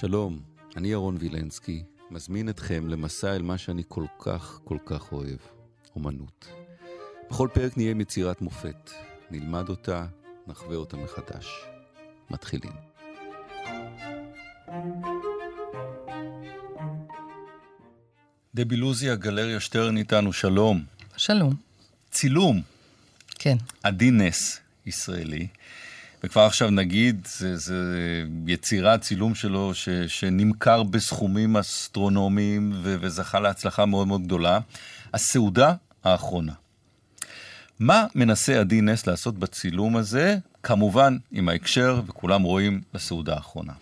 שלום, אני ירון וילנסקי, מזמין אתכם למסע אל מה שאני כל כך כל כך אוהב, אומנות. בכל פרק נהיה עם יצירת מופת, נלמד אותה, נחווה אותה מחדש. מתחילים. דבי לוזי, הגלריה שטרן איתנו, שלום. שלום. צילום. כן. עדי נס, ישראלי. וכבר עכשיו נגיד, זה, זה יצירת צילום שלו ש, שנמכר בסכומים אסטרונומיים ו, וזכה להצלחה מאוד מאוד גדולה. הסעודה האחרונה. מה מנסה עדי נס לעשות בצילום הזה? כמובן, עם ההקשר, וכולם רואים לסעודה האחרונה.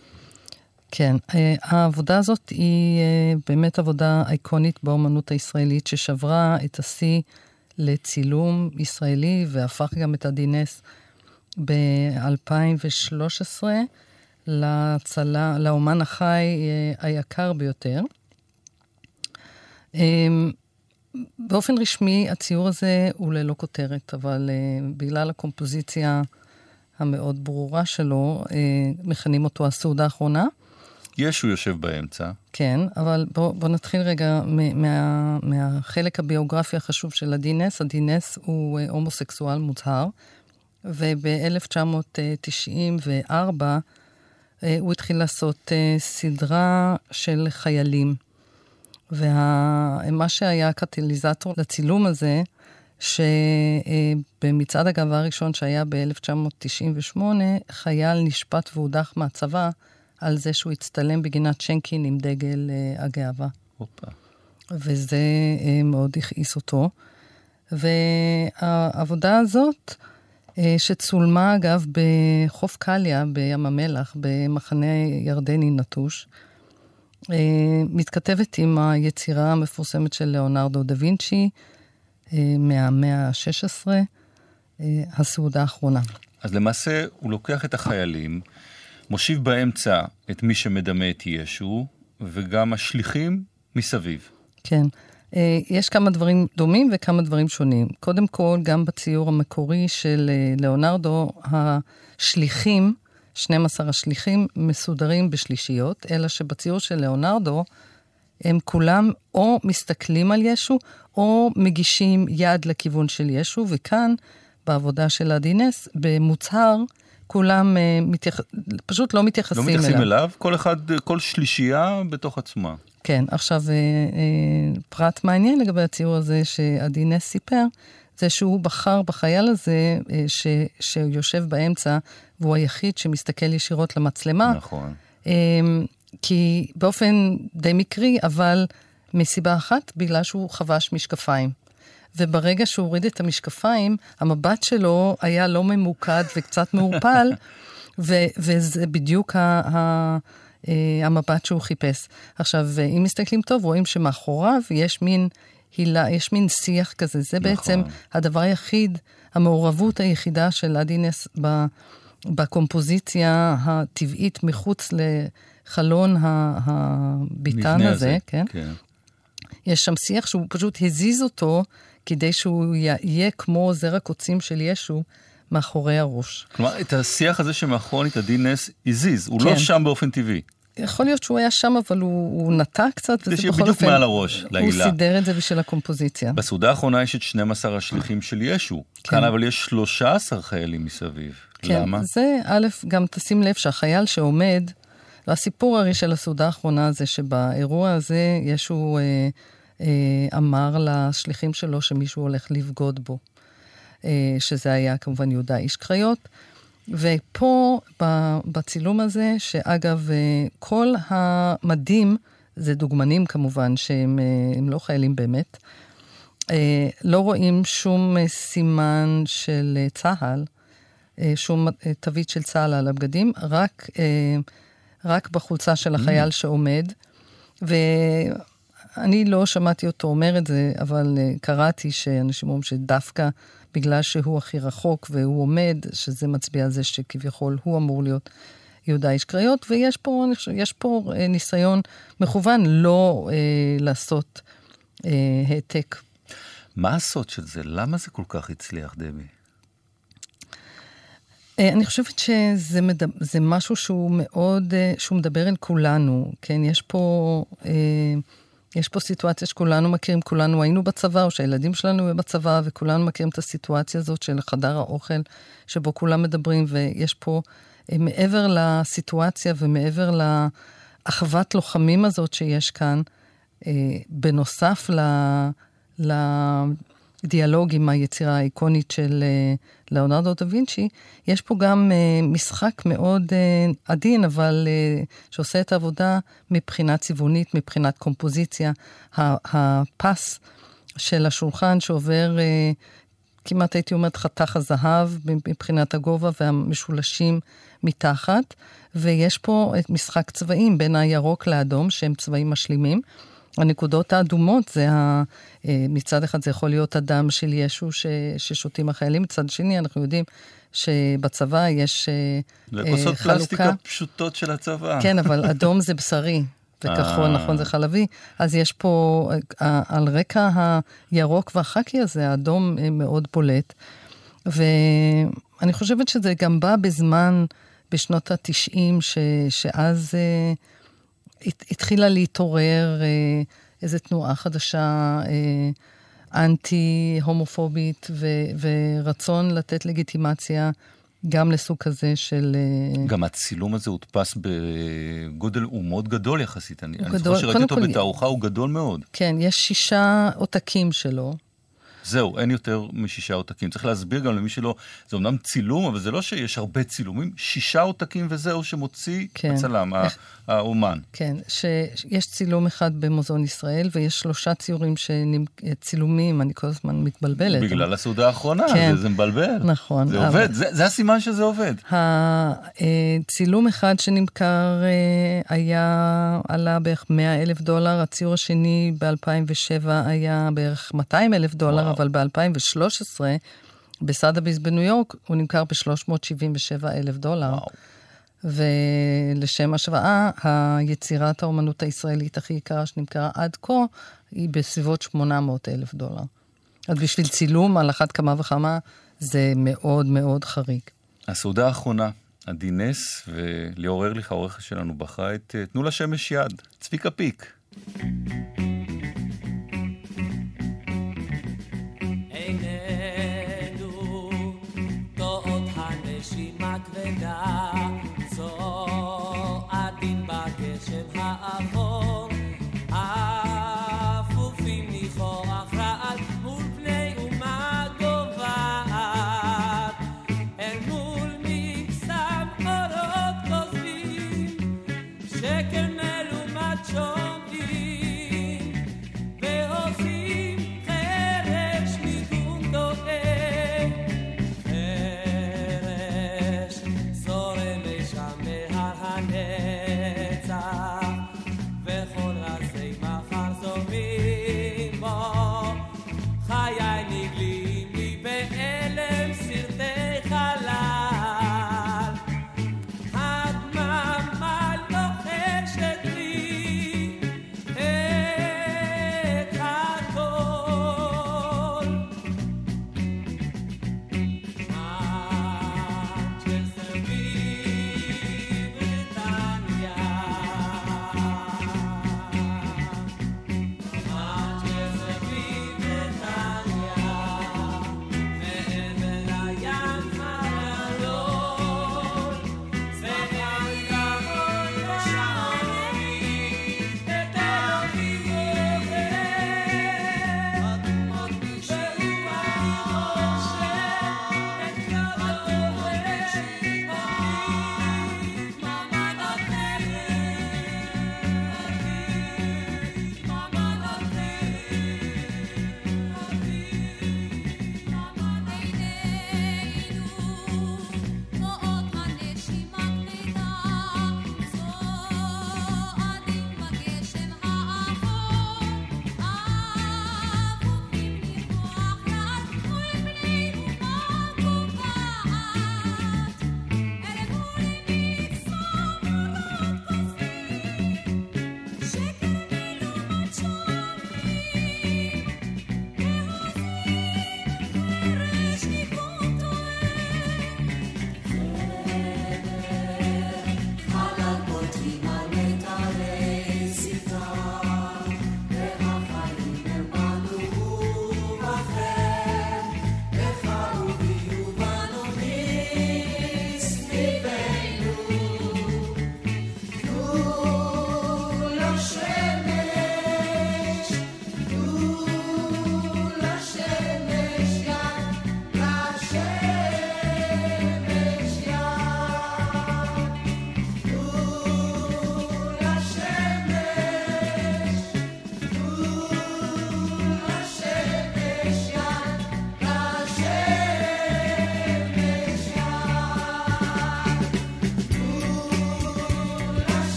כן, אה, העבודה הזאת היא אה, באמת עבודה אייקונית באומנות הישראלית, ששברה את השיא לצילום ישראלי, והפך גם את עדי נס ב-2013 לצלה, לאומן החי אה, היקר ביותר. אמ, באופן רשמי, הציור הזה הוא ללא כותרת, אבל uh, בגלל הקומפוזיציה המאוד ברורה שלו, uh, מכנים אותו הסעודה האחרונה. ישו יושב באמצע. כן, אבל בואו בוא נתחיל רגע מה, מהחלק הביוגרפי החשוב של עדי נס. עדי נס הוא הומוסקסואל מוצהר, וב-1994 uh, הוא התחיל לעשות uh, סדרה של חיילים. ומה שהיה הקטליזטור לצילום הזה, שבמצעד הגאווה הראשון שהיה ב-1998, חייל נשפט והודח מהצבא על זה שהוא הצטלם בגינת שינקין עם דגל הגאווה. וזה מאוד הכעיס אותו. והעבודה הזאת, שצולמה אגב בחוף קליה בים המלח, במחנה ירדני נטוש, אה, מתכתבת עם היצירה המפורסמת של ליאונרדו דה וינצ'י אה, מהמאה ה-16, אה, הסעודה האחרונה. אז למעשה הוא לוקח את החיילים, מושיב באמצע את מי שמדמה את ישו, וגם השליחים מסביב. כן. יש כמה דברים דומים וכמה דברים שונים. קודם כל, גם בציור המקורי של ליאונרדו, השליחים, 12 השליחים מסודרים בשלישיות, אלא שבציור של ליאונרדו, הם כולם או מסתכלים על ישו, או מגישים יד לכיוון של ישו, וכאן, בעבודה של הדינס, במוצהר, כולם uh, מתייח... פשוט לא מתייחסים אליו. לא מתייחסים אליו, אליו כל אחד, כל שלישייה בתוך עצמה. כן, עכשיו, uh, uh, פרט מעניין לגבי הציור הזה שעדינס סיפר, זה שהוא בחר בחייל הזה uh, ש, שיושב באמצע והוא היחיד שמסתכל ישירות למצלמה. נכון. כי באופן די מקרי, אבל מסיבה אחת, בגלל שהוא חבש משקפיים. וברגע שהוא הוריד את המשקפיים, המבט שלו היה לא ממוקד וקצת מעורפל, ו- וזה בדיוק ה- ה- אה, המבט שהוא חיפש. עכשיו, אם מסתכלים טוב, רואים שמאחוריו יש מין הילה, יש מין שיח כזה. זה נכון. בעצם הדבר היחיד, המעורבות היחידה של אדינס ב... בקומפוזיציה הטבעית מחוץ לחלון הביטן הזה, הזה, כן? כן. יש שם שיח שהוא פשוט הזיז אותו כדי שהוא יהיה כמו זרע קוצים של ישו מאחורי הראש. כלומר, את השיח הזה שמאחורנית עדי נס הזיז, הוא לא כן. לא שם באופן טבעי. יכול להיות שהוא היה שם, אבל הוא, הוא נטע קצת, וזה בכל אופן... בדיוק מעל הראש, לעילה. הוא סידר את זה בשביל הקומפוזיציה. בסעודה האחרונה יש את 12 השליחים של ישו. כן. כאן אבל יש 13 חיילים מסביב. כן, למה? זה, א', גם תשים לב שהחייל שעומד, הסיפור הרי של הסעודה האחרונה זה שבאירוע הזה ישו אה, אה, אמר לשליחים שלו שמישהו הולך לבגוד בו. אה, שזה היה כמובן יהודה איש קריות. ופה, בצילום הזה, שאגב, אה, כל המדים, זה דוגמנים כמובן, שהם אה, לא חיילים באמת, אה, לא רואים שום סימן של צה"ל, שום תווית של צה"ל על הבגדים, רק, רק בחולצה של החייל mm. שעומד. ואני לא שמעתי אותו אומר את זה, אבל קראתי שאנשים אומרים שדווקא בגלל שהוא הכי רחוק והוא עומד, שזה מצביע על זה שכביכול הוא אמור להיות יהודה איש קריות, ויש פה, יש פה אה, ניסיון מכוון לא אה, לעשות אה, העתק. מה הסוד של זה? למה זה כל כך הצליח, דבי? אה, אני חושבת שזה מדבר, משהו שהוא מאוד, אה, שהוא מדבר אל כולנו, כן? יש פה, יש פה סיטואציה שכולנו מכירים, כולנו היינו בצבא, או שהילדים שלנו היו בצבא, וכולנו מכירים את הסיטואציה הזאת של חדר האוכל, שבו כולם מדברים, ויש פה, מעבר לסיטואציה ומעבר לאחוות לוחמים הזאת שיש כאן, בנוסף ל... לדיאלוג עם היצירה האיקונית של אה, לאונרדו דה וינצ'י, יש פה גם אה, משחק מאוד אה, עדין, אבל שעושה את העבודה מבחינה צבעונית, מבחינת קומפוזיציה. הפס של השולחן שעובר כמעט הייתי אומרת חתך הזהב מבחינת הגובה והמשולשים מתחת, ויש פה את משחק צבעים בין הירוק לאדום, שהם צבעים משלימים. הנקודות האדומות זה ה... אה, מצד אחד זה יכול להיות הדם של ישו ש... ששותים החיילים, מצד שני אנחנו יודעים שבצבא יש אה, חלוקה. זה כוסות פלסטיק הפשוטות של הצבא. כן, אבל אדום זה בשרי. וכחול, אה. נכון, זה חלבי. אז יש פה, על רקע הירוק והחקי הזה, האדום מאוד בולט. ואני חושבת שזה גם בא בזמן, בשנות התשעים, שאז התחילה להתעורר אה, איזו תנועה חדשה, אה, אנטי-הומופובית, ורצון לתת לגיטימציה גם לסוג כזה של... אה, גם הצילום הזה הודפס בגודל, הוא מאוד גדול יחסית. אני, אני זוכר שראיתי אותו כל... בתערוכה, הוא גדול מאוד. כן, יש שישה עותקים שלו. זהו, אין יותר משישה עותקים. צריך להסביר גם למי שלא, זה אמנם צילום, אבל זה לא שיש הרבה צילומים, שישה עותקים וזהו שמוציא כן. הצלם, איך... האומן. כן, שיש צילום אחד במוזיאון ישראל, ויש שלושה ציורים, שנמ... צילומים, אני כל הזמן מתבלבלת. בגלל אבל... הסעודה האחרונה, כן. זה, זה מבלבל. נכון. זה אבל... עובד, זה, זה הסימן שזה עובד. הצילום אחד שנמכר אה, היה, עלה בערך 100 אלף דולר, הציור השני ב-2007 היה בערך 200 אלף דולר, וואו. אבל ב-2013, בסאדביס בניו יורק, הוא נמכר ב-377 אלף דולר. וואו. ולשם השוואה, היצירת האומנות הישראלית הכי יקרה שנמכרה עד כה, היא בסביבות 800 אלף דולר. אז בשביל צילום, על אחת כמה וכמה, זה מאוד מאוד חריג. הסעודה האחרונה, עדי נס וליאור ארליך, העורכת שלנו, בחרה את תנו לשמש יד, צביקה פיק. thank you